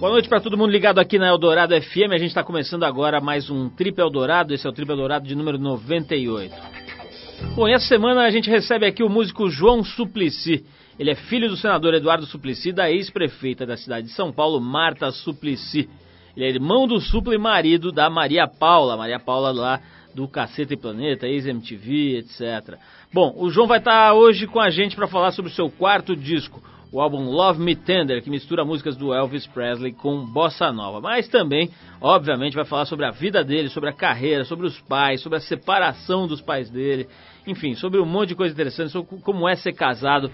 Boa noite para todo mundo ligado aqui na Eldorado FM. A gente está começando agora mais um Trip Eldorado. Esse é o Trip Eldorado de número 98. Bom, e essa semana a gente recebe aqui o músico João Suplicy. Ele é filho do senador Eduardo Suplicy, da ex-prefeita da cidade de São Paulo, Marta Suplicy. Ele é irmão do Supla e marido da Maria Paula. Maria Paula lá do Caceta e Planeta, ex-MTV, etc. Bom, o João vai estar tá hoje com a gente para falar sobre o seu quarto disco, o álbum Love Me Tender, que mistura músicas do Elvis Presley com bossa nova. Mas também, obviamente, vai falar sobre a vida dele, sobre a carreira, sobre os pais, sobre a separação dos pais dele, enfim, sobre um monte de coisa interessante, sobre como é ser casado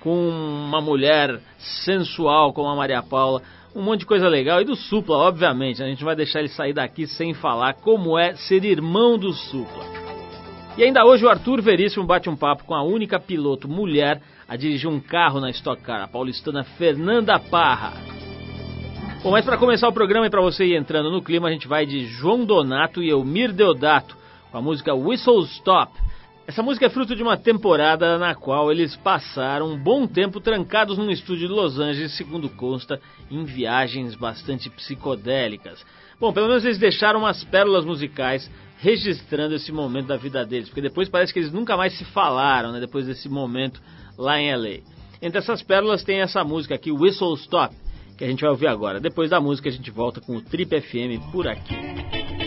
com uma mulher sensual como a Maria Paula, um monte de coisa legal. E do Supla, obviamente, a gente vai deixar ele sair daqui sem falar como é ser irmão do Supla. E ainda hoje o Arthur Veríssimo bate um papo com a única piloto mulher a dirigir um carro na Stock Car, a paulistana Fernanda Parra. Bom, mas para começar o programa e para você ir entrando no clima, a gente vai de João Donato e Elmir Deodato com a música Whistle Stop. Essa música é fruto de uma temporada na qual eles passaram um bom tempo trancados num estúdio de Los Angeles, segundo consta, em viagens bastante psicodélicas. Bom, pelo menos eles deixaram umas pérolas musicais registrando esse momento da vida deles, porque depois parece que eles nunca mais se falaram, né, depois desse momento lá em LA. Entre essas pérolas tem essa música aqui, Whistle Stop, que a gente vai ouvir agora. Depois da música a gente volta com o Trip FM por aqui.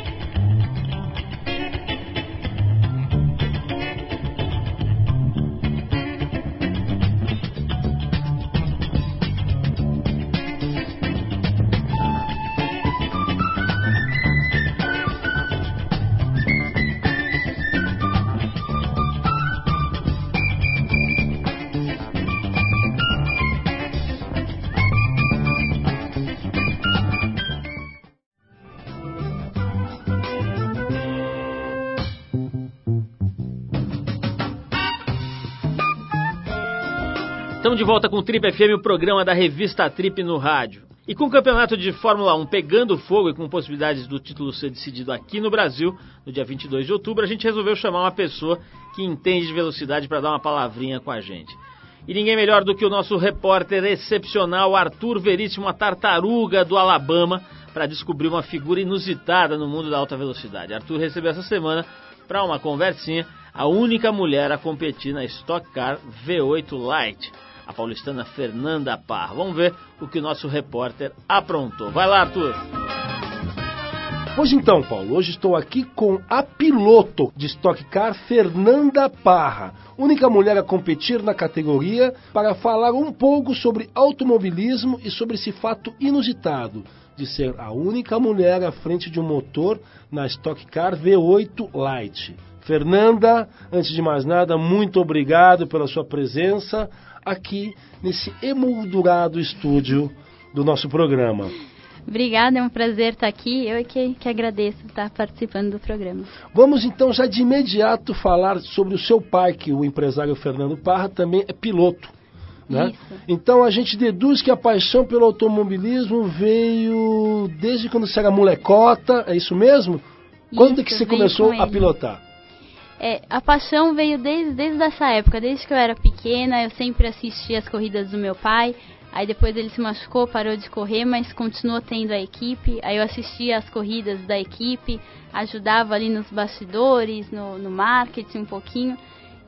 Volta com o Trip FM, o programa da revista Trip no rádio. E com o campeonato de Fórmula 1 pegando fogo e com possibilidades do título ser decidido aqui no Brasil, no dia 22 de outubro, a gente resolveu chamar uma pessoa que entende de velocidade para dar uma palavrinha com a gente. E ninguém melhor do que o nosso repórter excepcional Arthur Veríssimo, a tartaruga do Alabama, para descobrir uma figura inusitada no mundo da alta velocidade. Arthur recebeu essa semana, para uma conversinha, a única mulher a competir na Stock Car V8 Light a paulistana Fernanda Parra. Vamos ver o que o nosso repórter aprontou. Vai lá, Arthur. Pois então, Paulo, hoje estou aqui com a piloto de Stock Car, Fernanda Parra, única mulher a competir na categoria, para falar um pouco sobre automobilismo e sobre esse fato inusitado de ser a única mulher à frente de um motor na Stock Car V8 Light. Fernanda, antes de mais nada, muito obrigado pela sua presença aqui nesse emoldurado estúdio do nosso programa. Obrigada, é um prazer estar aqui. Eu é que, que agradeço estar participando do programa. Vamos então já de imediato falar sobre o seu pai, que o empresário Fernando Parra também é piloto. Né? Então a gente deduz que a paixão pelo automobilismo veio desde quando você era molecota, é isso mesmo? Quando isso, que você começou a pilotar? É, a paixão veio desde, desde essa época, desde que eu era pequena, eu sempre assistia as corridas do meu pai. Aí depois ele se machucou, parou de correr, mas continuou tendo a equipe. Aí eu assistia as corridas da equipe, ajudava ali nos bastidores, no, no marketing um pouquinho.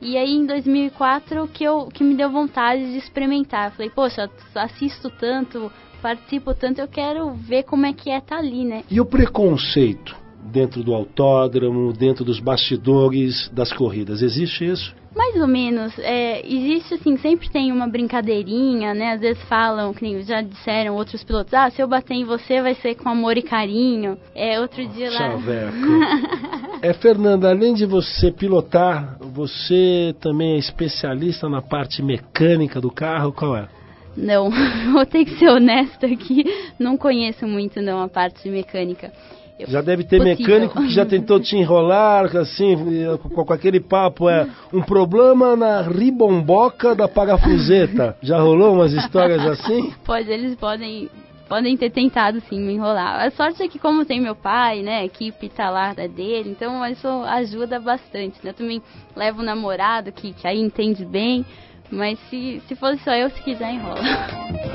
E aí em 2004 que eu que me deu vontade de experimentar. Eu falei, poxa, assisto tanto, participo tanto, eu quero ver como é que é estar tá ali, né? E o preconceito? Dentro do autódromo, dentro dos bastidores das corridas. Existe isso? Mais ou menos. É, existe, assim, sempre tem uma brincadeirinha, né? Às vezes falam, que já disseram outros pilotos, ah, se eu bater em você vai ser com amor e carinho. É, outro dia lá... É, Fernanda, além de você pilotar, você também é especialista na parte mecânica do carro, qual é? Não, vou ter que ser honesta aqui, não conheço muito não a parte de mecânica. Já deve ter Possível. mecânico que já tentou te enrolar, assim, com, com, aquele papo, é um problema na ribomboca da parafuseta. Já rolou umas histórias assim? Pode, eles podem podem ter tentado sim me enrolar. A sorte é que como tem meu pai, né, a equipe tá lá da dele, então isso ajuda bastante, né? Eu também levo o namorado que, que aí entende bem, mas se, se fosse só eu, se quiser enrola.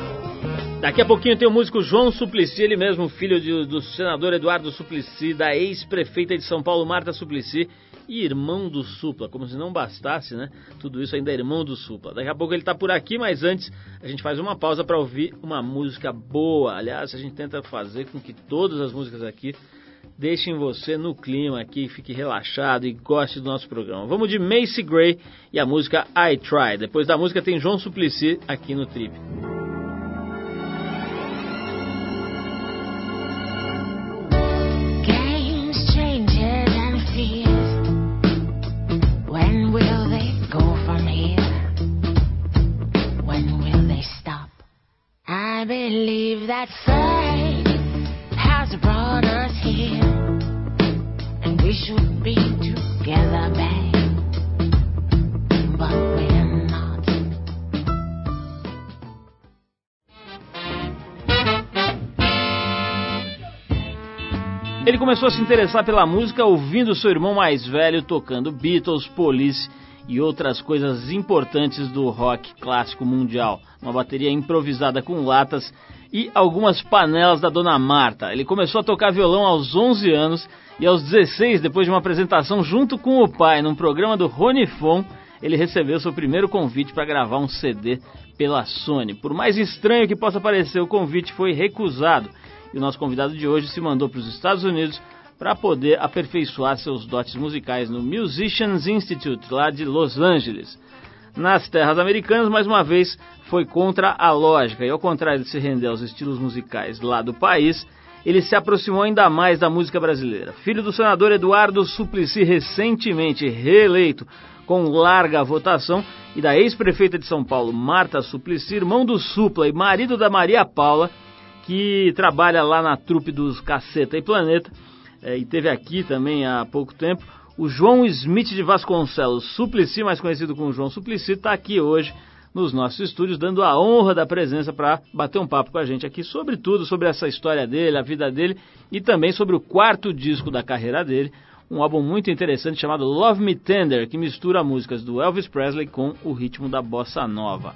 Daqui a pouquinho tem o músico João Suplicy, ele mesmo, filho de, do senador Eduardo Suplicy, da ex-prefeita de São Paulo, Marta Suplicy, e irmão do Supla, como se não bastasse, né? Tudo isso ainda é irmão do Supla. Daqui a pouco ele está por aqui, mas antes a gente faz uma pausa para ouvir uma música boa. Aliás, a gente tenta fazer com que todas as músicas aqui deixem você no clima aqui, fique relaxado e goste do nosso programa. Vamos de Macy Gray e a música I Try. Depois da música tem João Suplicy aqui no Trip. That fate has brought us here, and we should be together, babe. But we're not. Ele começou a se interessar pela música ouvindo seu irmão mais velho tocando Beatles, Police e outras coisas importantes do rock clássico mundial. Uma bateria improvisada com latas e algumas panelas da Dona Marta. Ele começou a tocar violão aos 11 anos e aos 16, depois de uma apresentação junto com o pai num programa do Rony Fon, ele recebeu seu primeiro convite para gravar um CD pela Sony. Por mais estranho que possa parecer, o convite foi recusado e o nosso convidado de hoje se mandou para os Estados Unidos para poder aperfeiçoar seus dotes musicais no Musicians Institute, lá de Los Angeles. Nas terras americanas, mais uma vez, foi contra a lógica, e ao contrário de se render aos estilos musicais lá do país, ele se aproximou ainda mais da música brasileira. Filho do senador Eduardo Suplicy, recentemente reeleito com larga votação, e da ex-prefeita de São Paulo, Marta Suplicy, irmão do Supla e marido da Maria Paula, que trabalha lá na trupe dos Caceta e Planeta, é, e teve aqui também há pouco tempo, o João Smith de Vasconcelos Suplicy, mais conhecido como João Suplicy, está aqui hoje nos nossos estúdios, dando a honra da presença para bater um papo com a gente aqui sobre tudo, sobre essa história dele, a vida dele e também sobre o quarto disco da carreira dele, um álbum muito interessante chamado Love Me Tender, que mistura músicas do Elvis Presley com o ritmo da bossa nova.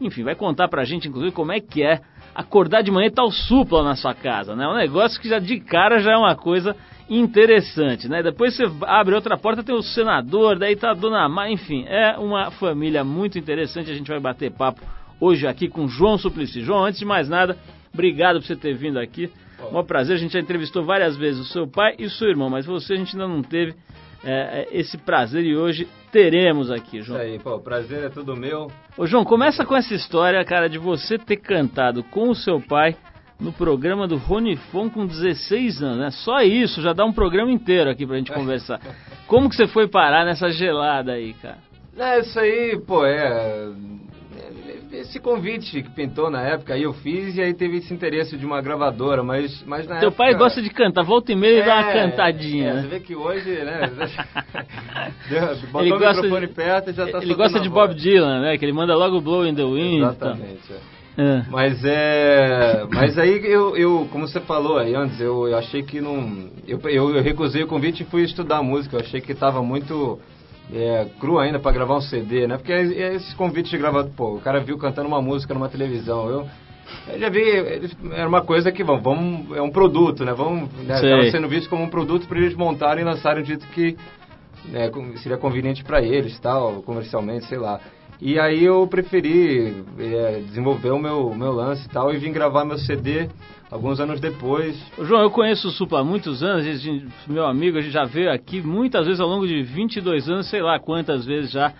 Enfim, vai contar pra gente, inclusive, como é que é acordar de manhã e tá o supla na sua casa, né? Um negócio que já de cara já é uma coisa interessante, né? Depois você abre outra porta, tem o senador, daí tá a dona Mar, enfim, é uma família muito interessante. A gente vai bater papo hoje aqui com João Suplicy. João, antes de mais nada, obrigado por você ter vindo aqui. Um prazer, a gente já entrevistou várias vezes o seu pai e o seu irmão, mas você a gente ainda não teve é, é, esse prazer e hoje teremos aqui, João. Isso aí, pô, o prazer é tudo meu. Ô, João, começa com essa história, cara, de você ter cantado com o seu pai no programa do Ronifon com 16 anos, né? Só isso já dá um programa inteiro aqui pra gente conversar. Como que você foi parar nessa gelada aí, cara? É, isso aí, pô, é esse convite que pintou na época, aí eu fiz e aí teve esse interesse de uma gravadora, mas, mas na Teu época... pai gosta de cantar, volta e meia é, e dá uma cantadinha. É, né? você vê que hoje, né? botou ele o gosta microfone de, perto e já tá Ele gosta de Bob Dylan, né? Que ele manda logo Blow in the Wind. Exatamente, é. é. Mas é. Mas aí eu, eu, como você falou aí antes, eu, eu achei que não. Eu, eu, eu recusei o convite e fui estudar música. Eu achei que estava muito é, cru ainda para gravar um CD, né? Porque é, é esses convites de gravar, pô, o cara viu cantando uma música numa televisão, eu, eu já vi, era uma coisa que, vamos, vamos é um produto, né? Vamos, né, sendo visto como um produto para eles montarem e lançarem dito que né, seria conveniente para eles, tal, comercialmente, sei lá. E aí eu preferi é, desenvolver o meu, meu lance e tal e vim gravar meu CD alguns anos depois. João, eu conheço o Supla há muitos anos, gente, meu amigo, a gente já veio aqui muitas vezes ao longo de 22 anos, sei lá quantas vezes já.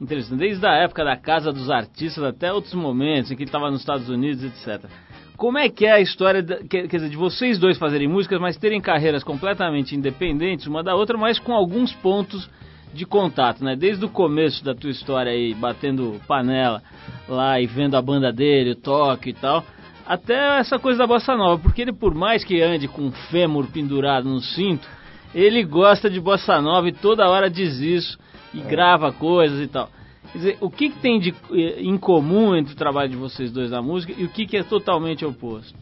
Interessante, desde a época da Casa dos Artistas até outros momentos em que ele estava nos Estados Unidos, etc. Como é que é a história, de, quer dizer, de vocês dois fazerem músicas, mas terem carreiras completamente independentes uma da outra, mas com alguns pontos de contato, né? Desde o começo da tua história aí, batendo panela lá e vendo a banda dele, o toque e tal, até essa coisa da bossa nova, porque ele por mais que ande com o fêmur pendurado no cinto, ele gosta de bossa nova e toda hora diz isso e é. grava coisas e tal. Quer dizer, o que, que tem de eh, em comum entre o trabalho de vocês dois na música e o que, que é totalmente oposto?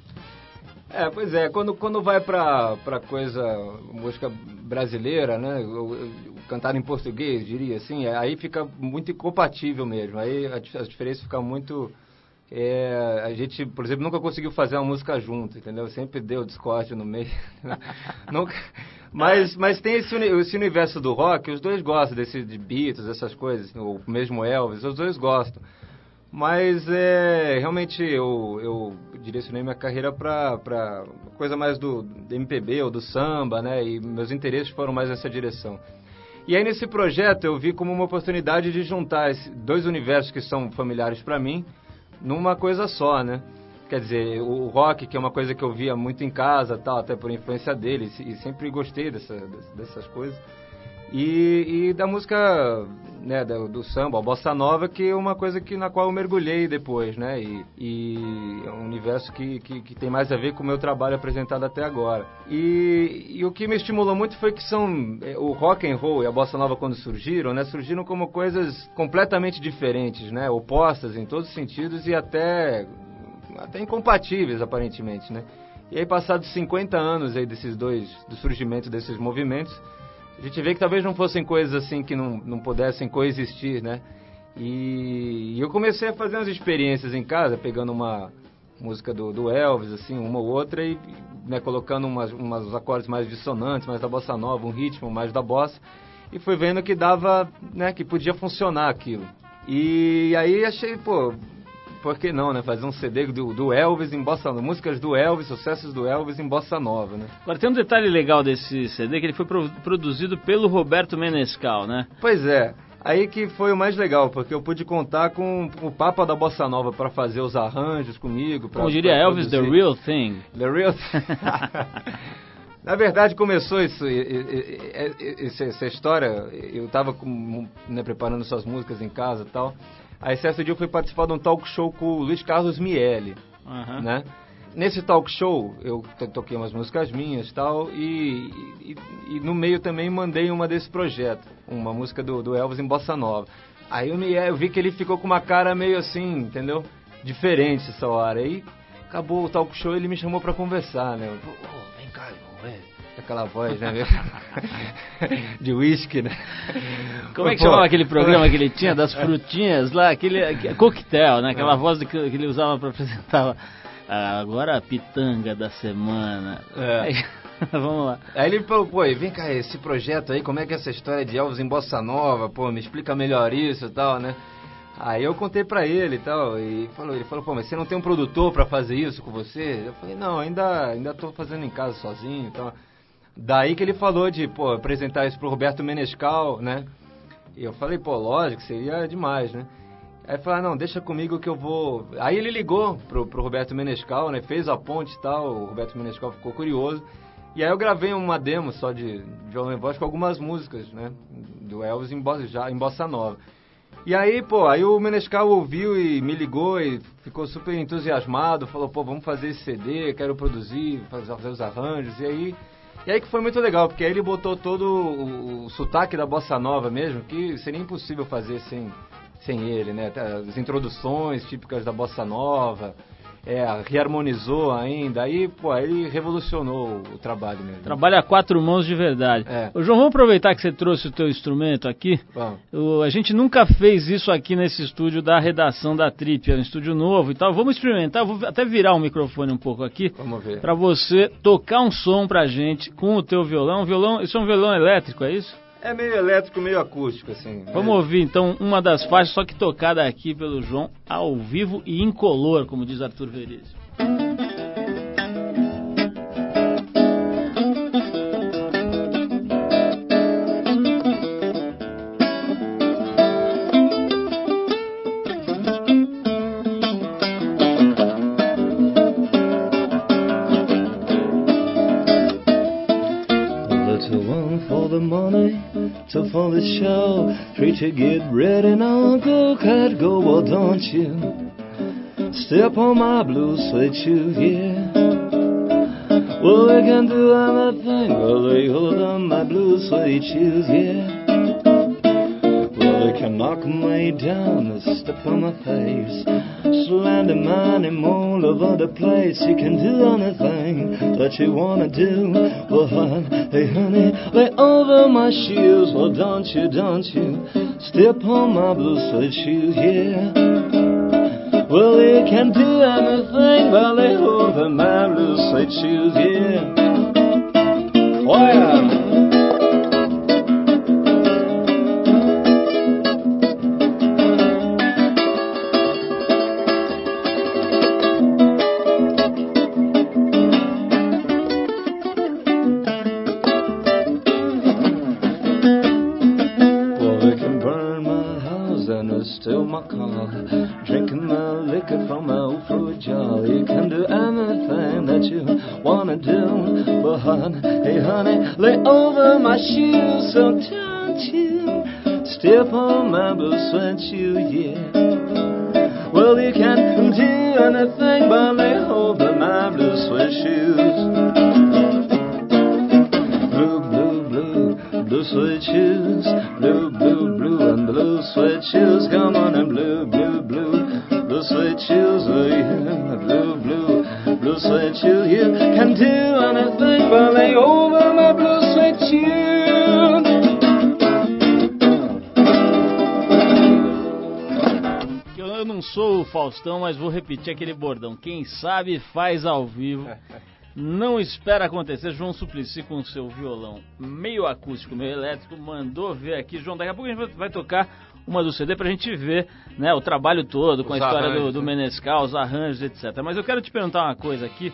É, pois é, quando, quando vai pra, pra coisa, música brasileira, né, cantar em português, diria assim, é, aí fica muito incompatível mesmo, aí a, diferença fica muito é, a gente, por exemplo, nunca conseguiu fazer uma música junto, entendeu? Sempre deu discórdia no meio. nunca, mas, mas tem esse, esse, universo do rock, os dois gostam desse, de Beatles, essas coisas, o mesmo Elvis, os dois gostam. Mas é, realmente eu, eu direcionei minha carreira para coisa mais do, do MPB ou do samba, né? E meus interesses foram mais nessa direção. E aí nesse projeto eu vi como uma oportunidade de juntar dois universos que são familiares para mim numa coisa só, né? Quer dizer, o rock, que é uma coisa que eu via muito em casa, tal, até por influência dele, e sempre gostei dessa, dessas coisas. E, e da música, né, do, do, samba, a bossa nova, que é uma coisa que, na qual eu mergulhei depois, né? E, e é um universo que, que, que, tem mais a ver com o meu trabalho apresentado até agora. E, e, o que me estimulou muito foi que são é, o rock and roll e a bossa nova quando surgiram, né? Surgiram como coisas completamente diferentes, né? Opostas em todos os sentidos e até até incompatíveis aparentemente, né? E aí passados 50 anos aí desses dois do surgimento desses movimentos, a gente vê que talvez não fossem coisas assim que não, não pudessem coexistir, né? E, e eu comecei a fazer umas experiências em casa, pegando uma música do, do Elvis, assim, uma ou outra, e né, colocando umas, umas acordes mais dissonantes, mais da bossa nova, um ritmo mais da bossa, e fui vendo que dava, né, que podia funcionar aquilo. E aí achei, pô, por que não, né? Fazer um CD do, do Elvis em bossa nova, músicas do Elvis, sucessos do Elvis em bossa nova, né? Agora tem um detalhe legal desse CD que ele foi pro, produzido pelo Roberto Menescal, né? Pois é. Aí que foi o mais legal, porque eu pude contar com o Papa da Bossa Nova para fazer os arranjos comigo. Pra, Como diria Elvis, produzir. the real thing. The real thing. Na verdade, começou isso, essa história. Eu estava né, preparando suas músicas em casa e tal. Aí certo dia eu fui participar de um talk show com o Luiz Carlos Miele, uhum. né? Nesse talk show eu toquei umas músicas minhas tal, e, e, e no meio também mandei uma desse projeto, uma música do, do Elvis em Bossa Nova. Aí o Miele, eu vi que ele ficou com uma cara meio assim, entendeu? Diferente essa hora. Aí acabou o talk show ele me chamou para conversar, né? Eu, oh, vem cá, é aquela voz, né? de uísque, né? Como é que chamava aquele programa que ele tinha das frutinhas lá? Aquele coquetel, né? Aquela é. voz que, ele usava para apresentar. Ah, agora a pitanga da semana. É. Vamos lá. Aí ele falou, pô, vem cá, esse projeto aí, como é que é essa história de Elvis em Bossa Nova? Pô, me explica melhor isso e tal, né? Aí eu contei pra ele e tal, e falou, ele falou, pô, mas você não tem um produtor para fazer isso com você? Eu falei, não, ainda, ainda tô fazendo em casa sozinho e tal. Daí que ele falou de, pô, apresentar isso pro Roberto Menescal, né? E eu falei, pô, lógico, seria demais, né? Aí falou, ah, não, deixa comigo que eu vou... Aí ele ligou pro, pro Roberto Menescal, né? Fez a ponte e tal, o Roberto Menescal ficou curioso. E aí eu gravei uma demo só de violão e voz com algumas músicas, né? Do Elvis em bossa, já, em bossa nova. E aí, pô, aí o Menescal ouviu e me ligou e ficou super entusiasmado, falou, pô, vamos fazer esse CD, quero produzir, fazer, fazer os arranjos. E aí e aí que foi muito legal, porque aí ele botou todo o, o sotaque da bossa nova mesmo, que seria impossível fazer sem, sem ele, né? As introduções típicas da bossa nova, é, reharmonizou ainda, aí, pô, ele revolucionou o trabalho mesmo. Trabalha a quatro mãos de verdade. É. Ô, João, vamos aproveitar que você trouxe o teu instrumento aqui. O, a gente nunca fez isso aqui nesse estúdio da redação da Trip, é um estúdio novo e tal. Vamos experimentar, vou até virar o microfone um pouco aqui. Vamos ver. Pra você tocar um som pra gente com o teu violão. violão isso é um violão elétrico, é isso? É meio elétrico, meio acústico, assim. Vamos ouvir então uma das faixas, só que tocada aqui pelo João, ao vivo e incolor, como diz Arthur Veríssimo. Show, free to get ready now. Go, cat, go, well, don't you? Step on my blue suede shoes, yeah. Well, we can do anything, well, they hold on my blue suede shoes, yeah. Well, they can knock me down and step on my face. Slander money all over the place. You can do anything that you wanna do. Well, hey honey, lay over my shoes. Well, don't you, don't you step on my blue suede shoes, yeah. Well, they can do anything while they hold the my blue suede shoes, yeah. Oh, yeah. Faustão, mas vou repetir aquele bordão. Quem sabe faz ao vivo. Não espera acontecer. João Suplicy com o seu violão meio acústico, meio elétrico, mandou ver aqui. João, daqui a pouco a gente vai tocar uma do CD pra gente ver né, o trabalho todo, com os a história do, do né? Menescal, os arranjos, etc. Mas eu quero te perguntar uma coisa aqui,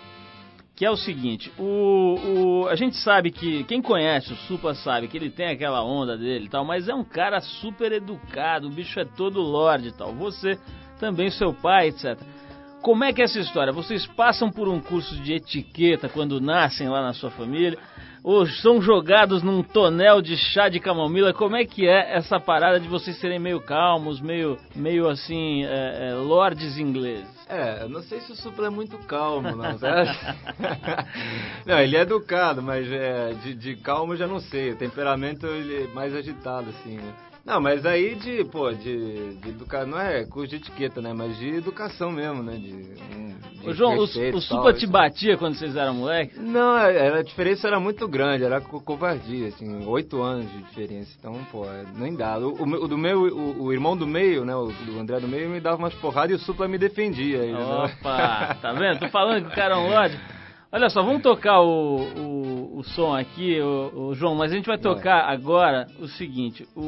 que é o seguinte, o, o, a gente sabe que, quem conhece o Supla sabe que ele tem aquela onda dele e tal, mas é um cara super educado, o bicho é todo lorde e tal. Você também seu pai, etc. Como é que é essa história? Vocês passam por um curso de etiqueta quando nascem lá na sua família? Ou são jogados num tonel de chá de camomila? Como é que é essa parada de vocês serem meio calmos, meio, meio assim, é, é, lords ingleses? É, não sei se o Supla é muito calmo, não, não, ele é educado, mas é, de, de calmo já não sei. O temperamento ele é mais agitado, assim, né? Não, mas aí de, pô, de, de educação, não é curso de etiqueta, né? Mas de educação mesmo, né? De, de Ô, João, o, o Supa te batia quando vocês eram moleques? Não, é, era, a diferença era muito grande, era co covardia, assim, oito anos de diferença. Então, pô, é, nem dá. O, o, o do meu, o, o, irmão do meio, né? O do André do meio me dava umas porradas e o Supla me defendia. Ainda, Opa, né? tá vendo? Tô falando que o cara é um lorde. Olha só, vamos tocar o, o, o som aqui, o, o, João, mas a gente vai tocar agora o seguinte, o,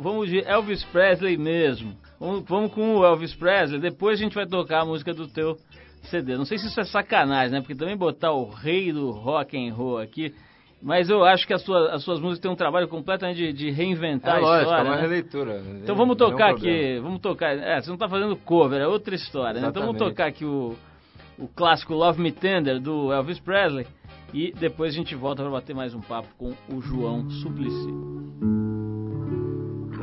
vamos de Elvis Presley mesmo. Vamos, vamos com o Elvis Presley, depois a gente vai tocar a música do teu CD. Não sei se isso é sacanagem, né? Porque também botar o rei do rock and roll aqui, mas eu acho que as suas, as suas músicas têm um trabalho completamente de, de reinventar é, a história. É uma né? releitura. Então vamos tocar aqui, vamos tocar. É, você não está fazendo cover, é outra história, né? Então vamos tocar aqui o o clássico Love Me Tender do Elvis Presley. E depois a gente volta para bater mais um papo com o João Suplicy.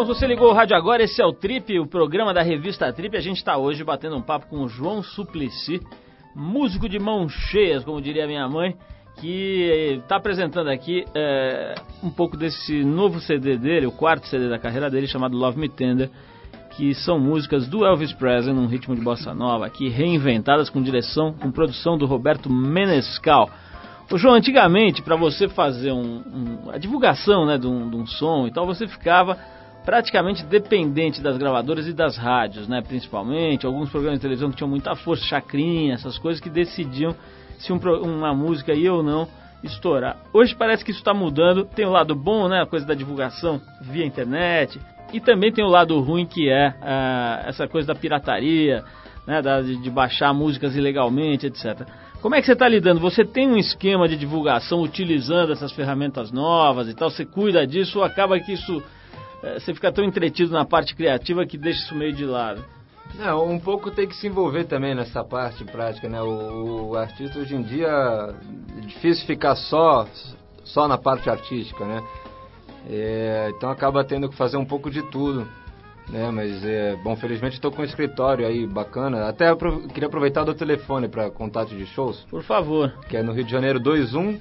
Se você ligou o rádio agora, esse é o Trip, o programa da revista Trip. A gente está hoje batendo um papo com o João Suplicy, músico de mãos cheias, como diria minha mãe, que está apresentando aqui é, um pouco desse novo CD dele, o quarto CD da carreira dele, chamado Love Me Tender que são músicas do Elvis Presley num ritmo de bossa nova, aqui reinventadas com direção, com produção do Roberto Menescal. O João, antigamente, para você fazer um, um, a divulgação né, de, um, de um som e tal, você ficava praticamente dependente das gravadoras e das rádios, né, principalmente, alguns programas de televisão que tinham muita força, chacrinha, essas coisas que decidiam se um, uma música ia ou não estourar. Hoje parece que isso está mudando, tem o lado bom, né, a coisa da divulgação via internet, e também tem o lado ruim que é uh, essa coisa da pirataria, né, da, de, de, baixar músicas ilegalmente, etc. Como é que você está lidando? Você tem um esquema de divulgação utilizando essas ferramentas novas e tal? Você cuida disso ou acaba que isso você fica tão entretido na parte criativa que deixa isso meio de lado? Não, um pouco tem que se envolver também nessa parte prática, né? O, o artista hoje em dia é difícil ficar só só na parte artística, né? É, então acaba tendo que fazer um pouco de tudo. Né, mas é bom, felizmente estou com um escritório aí bacana. Até eu queria aproveitar do telefone para contato de shows. Por favor. Que é no Rio de Janeiro 21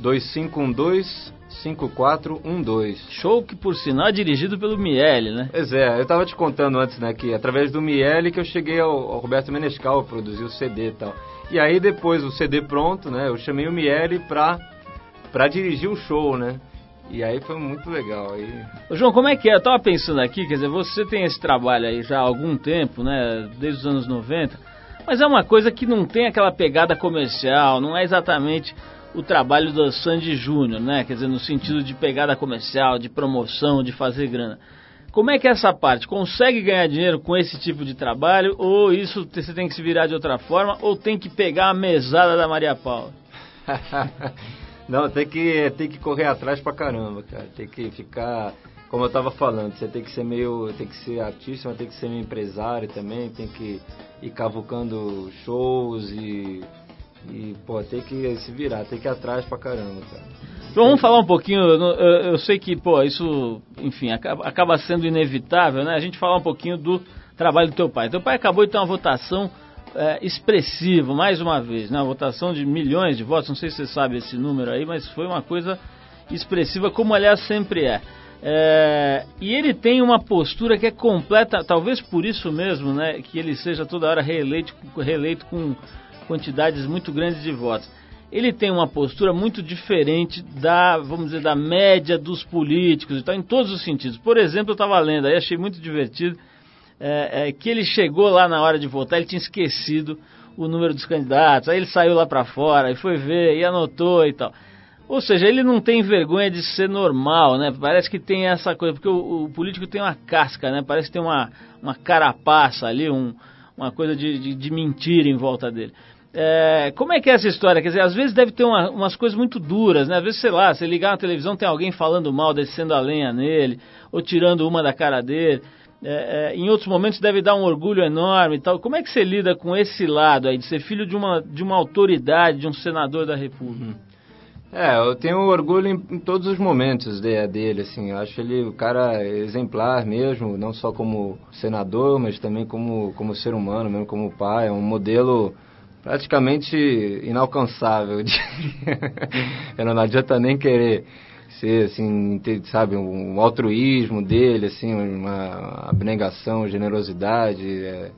2512 5412. Show que por sinal é dirigido pelo Miele, né? Pois é, eu estava te contando antes, né, que através do Miele que eu cheguei ao, ao Roberto Menescal, produzir o CD e tal. E aí depois o CD pronto, né, eu chamei o Miele pra, pra dirigir o show, né? E aí foi muito legal. Aí... Ô, João, como é que é? Eu tava pensando aqui, quer dizer, você tem esse trabalho aí já há algum tempo, né? Desde os anos 90, mas é uma coisa que não tem aquela pegada comercial, não é exatamente o trabalho do Sandy Júnior, né? Quer dizer, no sentido de pegada comercial, de promoção, de fazer grana. Como é que é essa parte? Consegue ganhar dinheiro com esse tipo de trabalho? Ou isso você tem que se virar de outra forma? Ou tem que pegar a mesada da Maria Paula? Não, tem que, tem que correr atrás pra caramba, cara. Tem que ficar, como eu tava falando, você tem que ser meio, tem que ser artista, mas tem que ser meio empresário também, tem que ir cavucando shows e, e pô, tem que se virar, tem que ir atrás pra caramba, cara. Então vamos falar um pouquinho, eu, eu sei que, pô, isso, enfim, acaba, acaba sendo inevitável, né? A gente falar um pouquinho do trabalho do teu pai. Teu pai acabou de ter uma votação é, expressivo, mais uma vez, né? Uma votação de milhões de votos, não sei se você sabe esse número aí, mas foi uma coisa expressiva, como aliás sempre é. é. e ele tem uma postura que é completa, talvez por isso mesmo, né, que ele seja toda hora reeleito, reeleito com quantidades muito grandes de votos. Ele tem uma postura muito diferente da, vamos dizer, da média dos políticos, então em todos os sentidos. Por exemplo, eu estava lendo aí, achei muito divertido é, é, que ele chegou lá na hora de votar, ele tinha esquecido o número dos candidatos, aí ele saiu lá para fora e foi ver e anotou e tal. Ou seja, ele não tem vergonha de ser normal, né? Parece que tem essa coisa, porque o, o político tem uma casca, né? Parece que tem uma, uma carapaça ali, um, uma coisa de, de, de mentira em volta dele. É, como é que é essa história? Quer dizer, às vezes deve ter uma, umas coisas muito duras, né? Às vezes, sei lá, você ligar na televisão tem alguém falando mal, descendo a lenha nele, ou tirando uma da cara dele é, é, em outros momentos deve dar um orgulho enorme e tal. Como é que você lida com esse lado aí, de ser filho de uma, de uma autoridade, de um senador da República? Uhum. É, eu tenho orgulho em, em todos os momentos de, dele, assim, eu acho ele o cara exemplar mesmo, não só como senador, mas também como, como ser humano, mesmo como pai, é um modelo praticamente inalcançável, não adianta nem querer ser, assim, ter, sabe, um altruísmo dele, assim, uma abnegação, generosidade, é,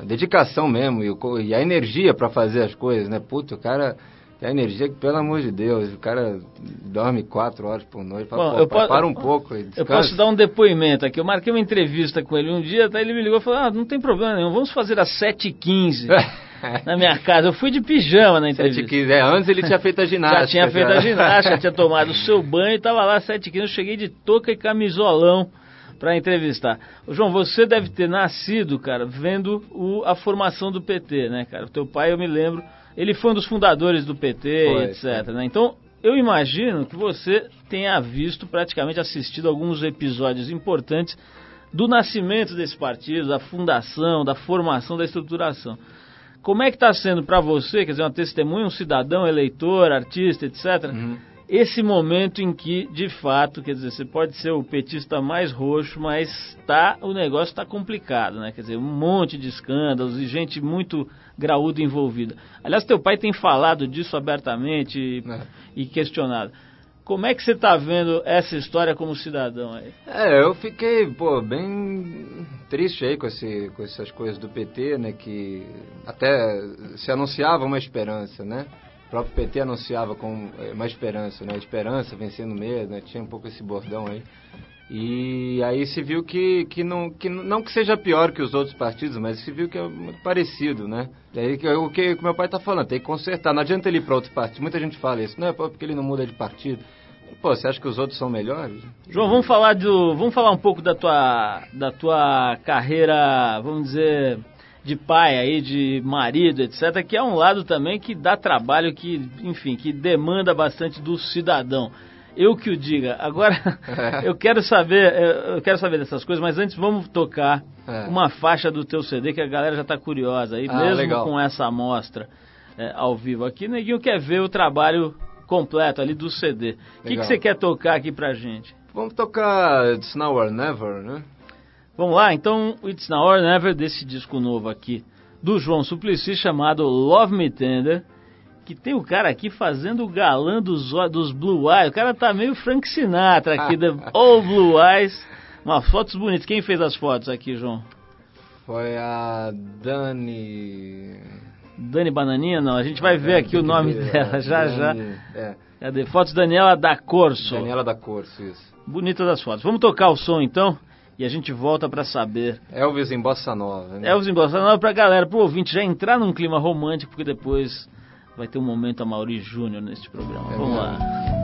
a dedicação mesmo e, o, e a energia para fazer as coisas, né? Puto, o cara tem a energia que, pelo amor de Deus, o cara dorme quatro horas por noite. Fala, Bom, eu posso, para um pouco. Eu posso dar um depoimento aqui. Eu marquei uma entrevista com ele um dia, até ele me ligou e falou: Ah, não tem problema nenhum, vamos fazer às 7h15. na minha casa. Eu fui de pijama na entrevista. 7 é, antes ele tinha feito a ginástica. já tinha feito a ginástica, tinha tomado o seu banho e tava lá 7 quilos. Eu cheguei de touca e camisolão para entrevistar. Ô, João, você deve ter nascido, cara, vendo o, a formação do PT, né, cara? O teu pai, eu me lembro, ele foi um dos fundadores do PT, foi, etc. Né? Então, eu imagino que você tenha visto, praticamente assistido alguns episódios importantes do nascimento desse partido, da fundação, da formação, da estruturação. Como é que está sendo para você, quer dizer, uma testemunha, um cidadão, eleitor, artista, etc., uhum. esse momento em que, de fato, quer dizer, você pode ser o petista mais roxo, mas tá, o negócio está complicado, né? Quer dizer, um monte de escândalos e gente muito graúda envolvida. Aliás, teu pai tem falado disso abertamente e, é. e questionado. Como é que você está vendo essa história como cidadão aí? É, eu fiquei, pô, bem triste aí com, esse, com essas coisas do PT, né? Que até se anunciava uma esperança, né? O próprio PT anunciava com é, uma esperança, né? Esperança vencendo medo, né? Tinha um pouco esse bordão aí. E aí se viu que, que, não, que não que seja pior que os outros partidos, mas se viu que é muito parecido, né? Daí o que o meu pai está falando, tem que consertar. Não adianta ele ir para outro partido. Muita gente fala isso, não é porque ele não muda de partido. Pô, você acha que os outros são melhores? João, vamos falar do, vamos falar um pouco da tua, da tua carreira, vamos dizer, de pai aí, de marido, etc, que é um lado também que dá trabalho, que, enfim, que demanda bastante do cidadão. Eu que o diga. Agora, eu quero saber, eu quero saber dessas coisas, mas antes vamos tocar é. uma faixa do teu CD que a galera já está curiosa aí, ah, mesmo legal. com essa amostra é, ao vivo aqui. Neguinho quer ver o trabalho completo ali do CD. O que, que você quer tocar aqui pra gente? Vamos tocar It's Now or Never, né? Vamos lá, então It's Now or Never desse disco novo aqui do João Suplicy chamado Love Me Tender, que tem o cara aqui fazendo o galã dos, dos Blue Eyes. O cara tá meio Frank Sinatra aqui, da All Blue Eyes. Umas fotos bonitas. Quem fez as fotos aqui, João? Foi a Dani. Dani Bananinha? Não, a gente vai ver aqui o nome dela já já. É. Cadê? Fotos Daniela da Corso. Daniela da Corso, isso. Bonitas as fotos. Vamos tocar o som então? E a gente volta para saber. Elvis em Bossa Nova. Né? Elvis em Bossa Nova pra galera, pro ouvinte já entrar num clima romântico, porque depois vai ter um momento a Mauri Júnior neste programa. É Vamos mesmo. lá.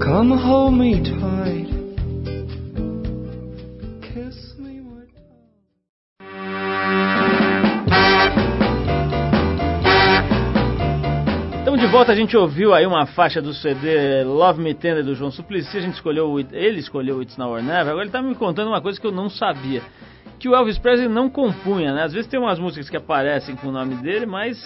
Come hold me tight. Kiss me de volta, a gente ouviu aí uma faixa do CD Love Me Tender do João Suplicy, a gente escolheu, ele escolheu It's Now or Never, agora ele está me contando uma coisa que eu não sabia, que o Elvis Presley não compunha, né? Às vezes tem umas músicas que aparecem com o nome dele, mas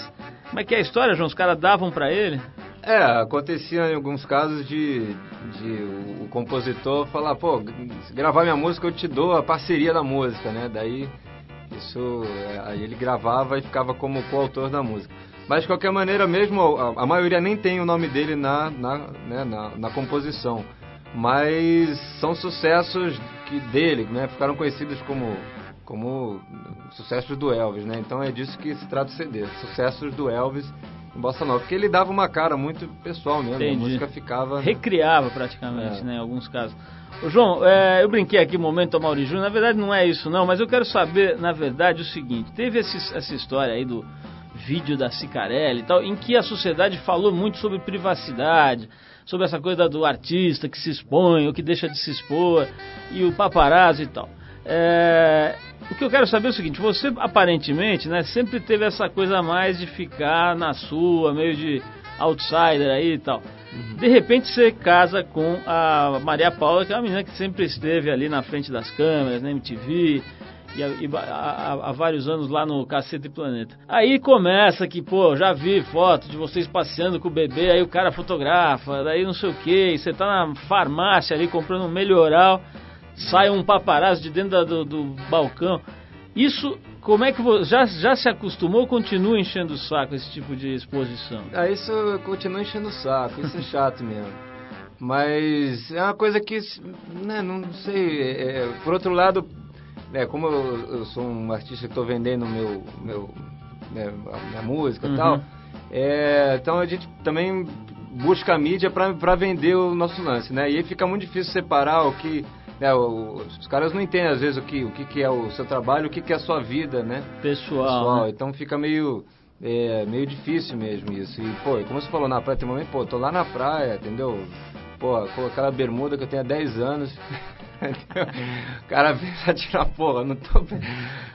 como é que é a história, João? Os caras davam para ele? É, acontecia em alguns casos de, de o, compositor falar, pô, se gravar minha música eu te dou a parceria da música, né? Daí isso é, aí ele gravava e ficava como coautor da música. Mas de qualquer maneira, mesmo a, a maioria nem tem o nome dele na, na, né, na, na, composição. Mas são sucessos que dele, né? Ficaram conhecidos como, como sucessos do Elvis, né? Então é disso que se trata o CD. Sucessos do Elvis bossa nova, porque ele dava uma cara muito pessoal mesmo, Entendi. a música ficava... Recriava praticamente, é. né, em alguns casos. Ô, João, é, eu brinquei aqui momento Mauri Júnior, na verdade não é isso não, mas eu quero saber, na verdade, o seguinte, teve esse, essa história aí do vídeo da Cicarelli e tal, em que a sociedade falou muito sobre privacidade, sobre essa coisa do artista que se expõe ou que deixa de se expor, e o paparazzo e tal. É, o que eu quero saber é o seguinte: você aparentemente, né, sempre teve essa coisa mais de ficar na sua, meio de outsider aí e tal. Uhum. De repente você casa com a Maria Paula, que é uma menina que sempre esteve ali na frente das câmeras, na MTV, e, há, vários anos lá no Cacete Planeta. Aí começa que, pô, já vi foto de vocês passeando com o bebê, aí o cara fotografa, daí não sei o que, você tá na farmácia ali comprando um melhoral sai um paparazzo de dentro do, do balcão. Isso, como é que você já, já se acostumou ou continua enchendo o saco esse tipo de exposição? Ah, isso continua enchendo o saco, isso é chato mesmo. Mas é uma coisa que, né, não sei, é, é por outro lado, é, como eu, eu, sou um artista que estou vendendo meu, meu, né, minha música e uhum. tal, é, então a gente também busca a mídia para vender o nosso lance, né? E aí fica muito difícil separar o que é, os caras não entendem às vezes o que, o que, que é o seu trabalho, o que, que é a sua vida, né? Pessoal. Pessoal. Né? Então fica meio, é, meio difícil mesmo isso. E, pô, como você falou na praia, tem um momento, pô, tô lá na praia, entendeu? Pô, com aquela bermuda que eu tenho há 10 anos. o cara vem pra tirar, porra, não tô.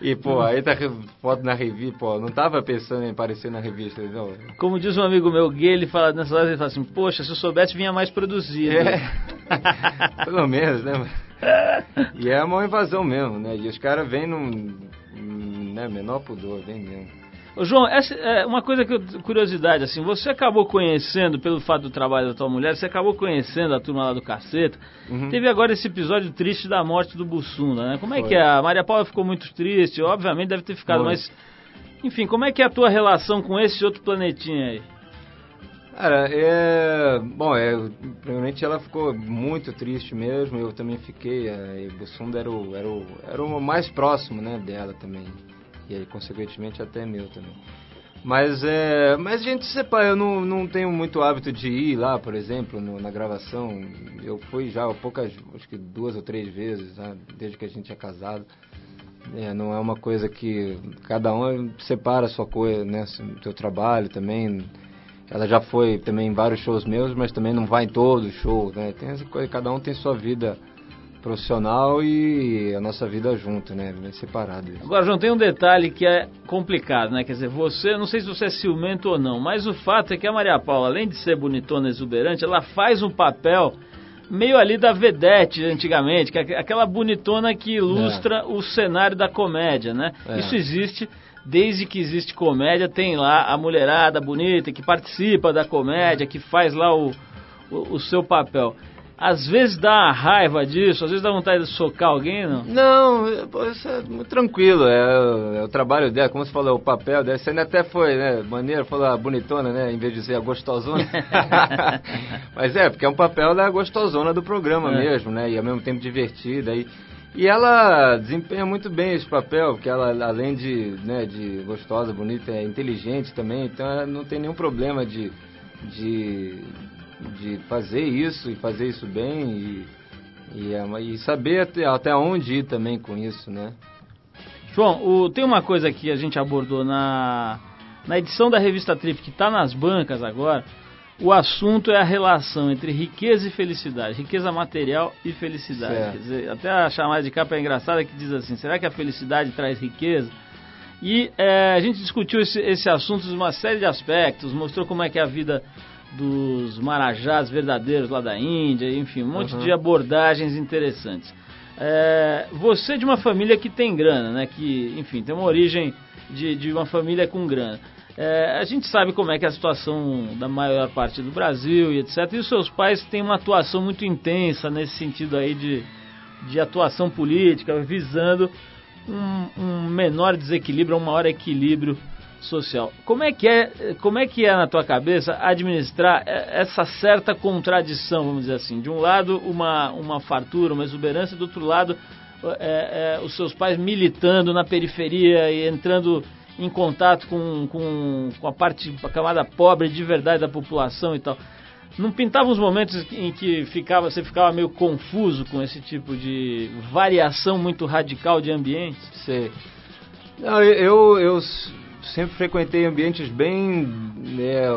E, pô, aí tá foto na revista, pô, não tava pensando em aparecer na revista, entendeu? Como diz um amigo meu gay, ele fala nessa hora, ele fala assim, poxa, se eu soubesse vinha mais produzido. É. Pelo menos, né? E é uma invasão mesmo, né? E os caras vêm num, né, menor pudor, vem mesmo. Ô, João, essa é uma coisa que eu, curiosidade, assim, você acabou conhecendo, pelo fato do trabalho da tua mulher, você acabou conhecendo a turma lá do caceta. Uhum. Teve agora esse episódio triste da morte do Bussunda, né? Como é Foi. que é? A Maria Paula ficou muito triste, obviamente deve ter ficado, Foi. mas. Enfim, como é que é a tua relação com esse outro planetinha aí? Cara, é. Bom, é, primeiramente ela ficou muito triste mesmo, eu também fiquei. É, o Bussunda era o, era, o, era o mais próximo né, dela também. E aí, consequentemente, até meu também. Mas é. Mas gente separa, eu não, não tenho muito hábito de ir lá, por exemplo, no, na gravação. Eu fui já poucas, acho que duas ou três vezes, né, desde que a gente é casado. É, não é uma coisa que cada um separa a sua coisa, né? Seu trabalho também. Ela já foi também em vários shows meus, mas também não vai em todos os shows, né? Tem essa coisa, cada um tem sua vida profissional e a nossa vida junto, né? Bem separado. Isso. Agora, João, tem um detalhe que é complicado, né? Quer dizer, você, não sei se você é ciumento ou não, mas o fato é que a Maria Paula, além de ser bonitona exuberante, ela faz um papel meio ali da vedete antigamente, que é aquela bonitona que ilustra é. o cenário da comédia, né? É. Isso existe desde que existe comédia, tem lá a mulherada bonita que participa da comédia, que faz lá o, o, o seu papel. Às vezes dá raiva disso, às vezes dá vontade de socar alguém, não? Não, isso é muito tranquilo, é, é, o trabalho dela, como você falou, o papel dela. Você até foi, né, maneiro, falou a bonitona, né, em vez de dizer a gostosona. Mas é, porque é um papel da gostosona do programa é. mesmo, né, e ao mesmo tempo divertida. E, e ela desempenha muito bem esse papel, porque ela, além de, né, de gostosa, bonita, é inteligente também, então não tem nenhum problema de, de de fazer isso e fazer isso bem e, e, é e saber até, até onde ir também com isso, né? João, o, tem uma coisa que a gente abordou na, na edição da revista Trip, que está nas bancas agora. O assunto é a relação entre riqueza e felicidade, riqueza material e felicidade. Quer dizer, até a chamada de capa é engraçada que diz assim: será que a felicidade traz riqueza? E é, a gente discutiu esse, esse assunto de uma série de aspectos, mostrou como é que é a vida dos marajás verdadeiros lá da Índia, enfim, um monte uhum. de abordagens interessantes. É, você de uma família que tem grana, né? Que, enfim, tem uma origem de, de uma família com grana. É, a gente sabe como é que é a situação da maior parte do Brasil e etc. E os seus pais têm uma atuação muito intensa nesse sentido aí de, de atuação política, visando um, um menor desequilíbrio, um maior equilíbrio social. Como é que é, como é que é na tua cabeça administrar essa certa contradição, vamos dizer assim? De um lado uma uma fartura, uma exuberância, do outro lado é, é, os seus pais militando na periferia e entrando em contato com, com, com a parte, a camada pobre de verdade da população e tal. Não pintava uns momentos em que ficava, você ficava meio confuso com esse tipo de variação muito radical de ambiente? Sei. Não, eu, eu sempre frequentei ambientes bem né,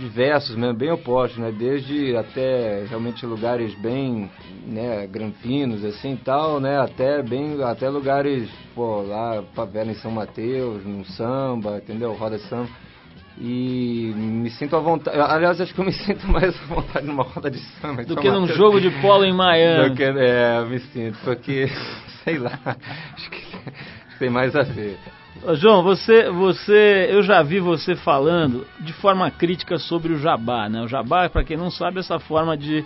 diversos, mesmo, bem opostos, né? Desde até realmente lugares bem né, grampinos, assim tal, né? Até bem, até lugares, pô, lá, favela em São Mateus, no samba, entendeu? Roda samba. E me sinto à vontade. Aliás, acho que eu me sinto mais à vontade numa roda de samba. Do que num jogo de polo em Miami. Do que, é, me sinto, porque, sei lá, acho que tem mais a ver. João, você, você, eu já vi você falando de forma crítica sobre o jabá, né? O jabá, para quem não sabe, é essa forma de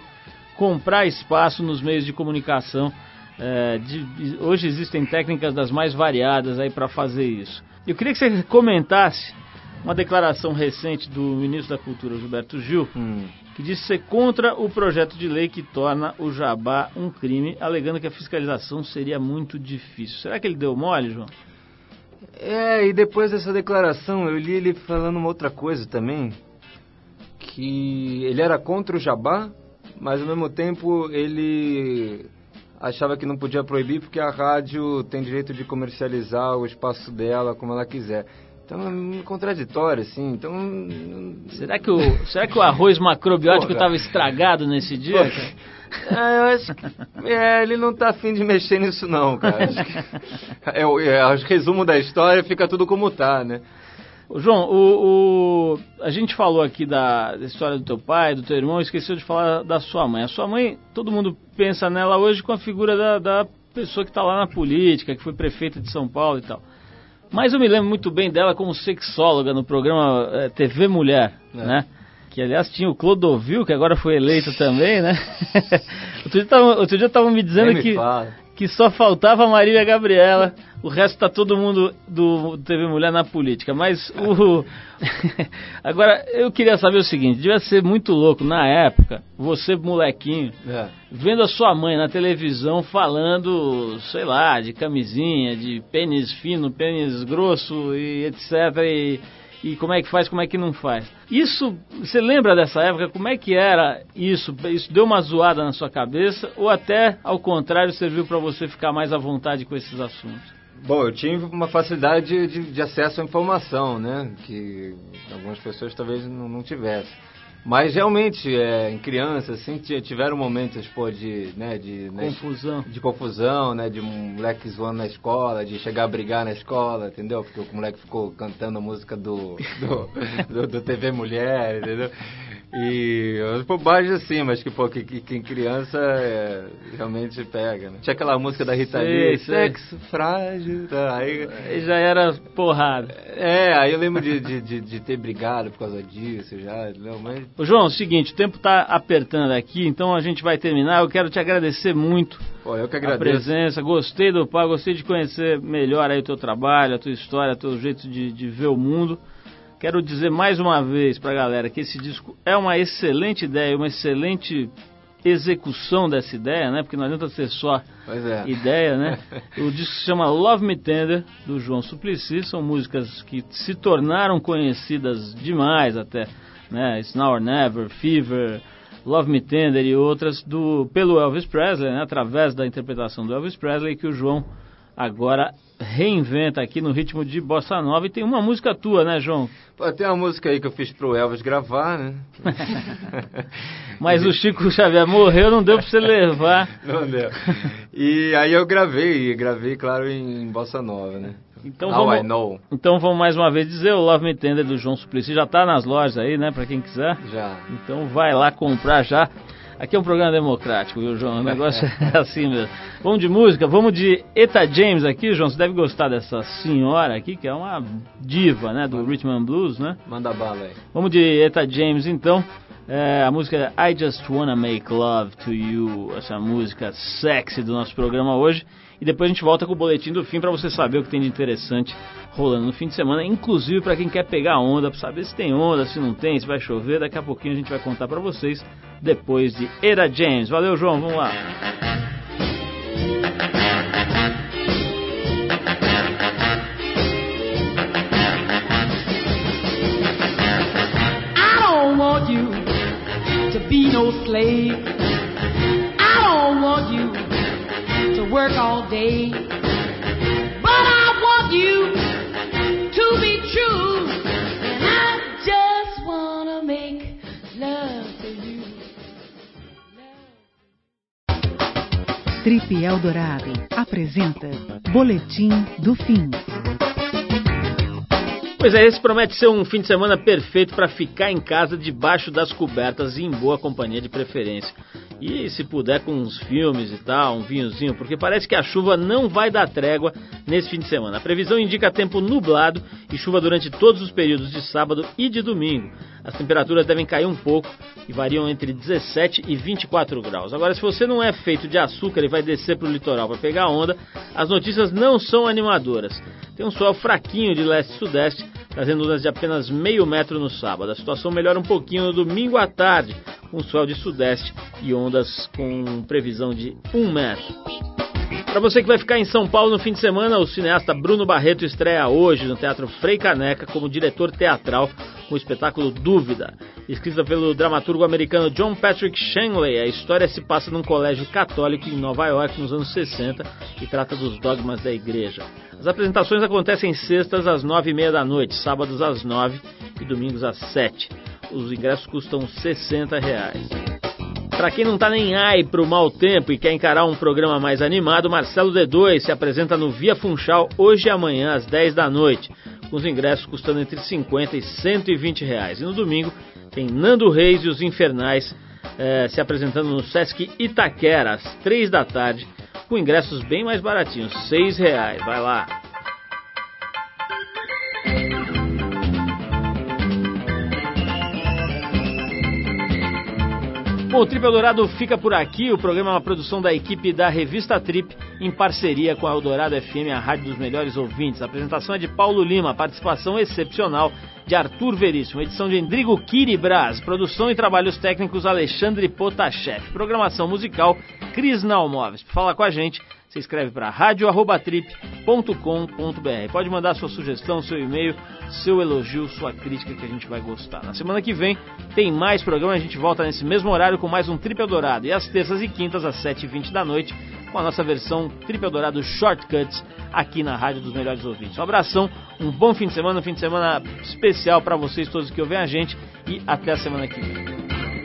comprar espaço nos meios de comunicação. É, de, hoje existem técnicas das mais variadas aí para fazer isso. Eu queria que você comentasse uma declaração recente do ministro da Cultura, Gilberto Gil, hum. que disse ser contra o projeto de lei que torna o jabá um crime, alegando que a fiscalização seria muito difícil. Será que ele deu mole, João? É, e depois dessa declaração eu li ele falando uma outra coisa também, que ele era contra o jabá, mas ao mesmo tempo ele achava que não podia proibir porque a rádio tem direito de comercializar o espaço dela como ela quiser. Então é contraditório, assim. Então. Será que o, será que o arroz macrobiótico estava estragado nesse dia? É, eu acho que é, ele não tá afim de mexer nisso não, cara. Acho que, é, é, o resumo da história fica tudo como tá, né? João, o, o, a gente falou aqui da, da, história do teu pai, do teu irmão, esqueceu de falar da sua mãe. A sua mãe, todo mundo pensa nela hoje com a figura da, da pessoa que está lá na política, que foi prefeita de São Paulo e tal. Mas eu me lembro muito bem dela como sexóloga no programa é, TV Mulher, é. né? Que aliás tinha o Clodovil, que agora foi eleito também, né? outro dia estavam me dizendo que, que só faltava a Marília Gabriela, o resto tá todo mundo do TV Mulher na política. Mas o. agora, eu queria saber o seguinte: devia ser muito louco na época, você molequinho, é. vendo a sua mãe na televisão falando, sei lá, de camisinha, de pênis fino, pênis grosso e etc. E e como é que faz, como é que não faz. Isso, você lembra dessa época? Como é que era isso? Isso deu uma zoada na sua cabeça ou até ao contrário serviu para você ficar mais à vontade com esses assuntos? Bom, eu tive uma facilidade de, de acesso à informação, né? Que algumas pessoas talvez não, não tivessem. Mas realmente, é, em criança, assim, tiveram momentos, pô, de, né, de... Né, confusão. De confusão, né, de um moleque zoando na escola, de chegar a brigar na escola, entendeu? Porque o moleque ficou cantando a música do, do, do, do TV Mulher, entendeu? E as bobagens assim, mas que, pô, que, que, em criança é, realmente pega, né? Tinha aquela música da Rita Lee, sexo frágil, tá? aí, aí já era porrada. É, aí eu lembro de, de, de, de, ter brigado por causa disso já, não, mas... Ô, João, é o seguinte, o tempo tá apertando aqui, então a gente vai terminar, eu quero te agradecer muito Pô, eu que agradeço. a presença, gostei do pai, gostei de conhecer melhor aí o teu trabalho, a tua história, o teu jeito de, de ver o mundo. Quero dizer mais uma vez para a galera que esse disco é uma excelente ideia, uma excelente execução dessa ideia, né? Porque não adianta ser só é. ideia, né? o disco se chama Love Me Tender, do João Suplicy. São músicas que se tornaram conhecidas demais até, né? It's Now or Never, Fever, Love Me Tender e outras do pelo Elvis Presley, né? Através da interpretação do Elvis Presley que o João agora reinventa aqui no ritmo de bossa nova e tem uma música tua, né, João? Pô, tem uma música aí que eu fiz pro Elvis gravar, né? Mas o Chico Xavier morreu, não deu pra você levar. Não deu. E aí eu gravei, gravei, claro, em bossa nova, né? Então Now vamos, então vamos mais uma vez dizer, o Love Me Tender do João Suplicy já tá nas lojas aí, né, pra quem quiser. Já. Então vai lá comprar já. Aqui é um programa democrático, viu, João? O negócio é assim mesmo. Vamos de música, vamos de Eta James aqui, João. Você deve gostar dessa senhora aqui, que é uma diva, né, do Rhythm and Blues, né? Manda bala aí. Vamos de Eta James, então. É, a música é I Just Wanna Make Love to You, essa música sexy do nosso programa hoje. E depois a gente volta com o boletim do fim para você saber o que tem de interessante rolando no fim de semana, inclusive para quem quer pegar onda, para saber se tem onda, se não tem, se vai chover. Daqui a pouquinho a gente vai contar para vocês depois de Era James. Valeu, João, vamos lá. Be no slave. I don't want you to work all day. But I want you to be true. And I just wanna make love to you. Trip Eldorado apresenta Boletim do Fim. Pois é, esse promete ser um fim de semana perfeito para ficar em casa debaixo das cobertas e em boa companhia de preferência. E se puder com uns filmes e tal, um vinhozinho, porque parece que a chuva não vai dar trégua nesse fim de semana. A previsão indica tempo nublado e chuva durante todos os períodos de sábado e de domingo. As temperaturas devem cair um pouco e variam entre 17 e 24 graus. Agora, se você não é feito de açúcar e vai descer para o litoral para pegar onda, as notícias não são animadoras. Tem um sol fraquinho de leste-sudeste, trazendo ondas de apenas meio metro no sábado. A situação melhora um pouquinho no domingo à tarde, com sol de sudeste e ondas com previsão de um metro. Para você que vai ficar em São Paulo no fim de semana, o cineasta Bruno Barreto estreia hoje no Teatro Frei Caneca como diretor teatral com o espetáculo Dúvida. Escrita pelo dramaturgo americano John Patrick Shanley, a história se passa num colégio católico em Nova York nos anos 60 e trata dos dogmas da igreja. As apresentações acontecem sextas às nove e meia da noite, sábados às nove e domingos às sete. Os ingressos custam 60 reais. Para quem não tá nem ai pro mau tempo e quer encarar um programa mais animado, Marcelo D2 se apresenta no Via Funchal hoje e amanhã às 10 da noite, com os ingressos custando entre 50 e 120 reais. E no domingo tem Nando Reis e os Infernais eh, se apresentando no Sesc Itaquera às 3 da tarde, com ingressos bem mais baratinhos, 6 reais. Vai lá! O Trip Eldorado fica por aqui. O programa é uma produção da equipe da revista Trip, em parceria com a Eldorado FM, a rádio dos melhores ouvintes. A apresentação é de Paulo Lima, participação excepcional de Arthur Veríssimo, edição de Endrigo Kiribras, produção e trabalhos técnicos Alexandre Potashev, programação musical Cris Nalmoves. Para falar com a gente, você escreve para radio@trip.com.br. Pode mandar sua sugestão, seu e-mail, seu elogio, sua crítica que a gente vai gostar. Na semana que vem tem mais programa, a gente volta nesse mesmo horário com mais um Trip Eldorado. E às terças e quintas, às 7h20 da noite, com a nossa versão Triple Dourado Shortcuts aqui na Rádio dos Melhores Ouvintes. Um abração, um bom fim de semana, um fim de semana especial para vocês todos que ouvem a gente e até a semana que vem.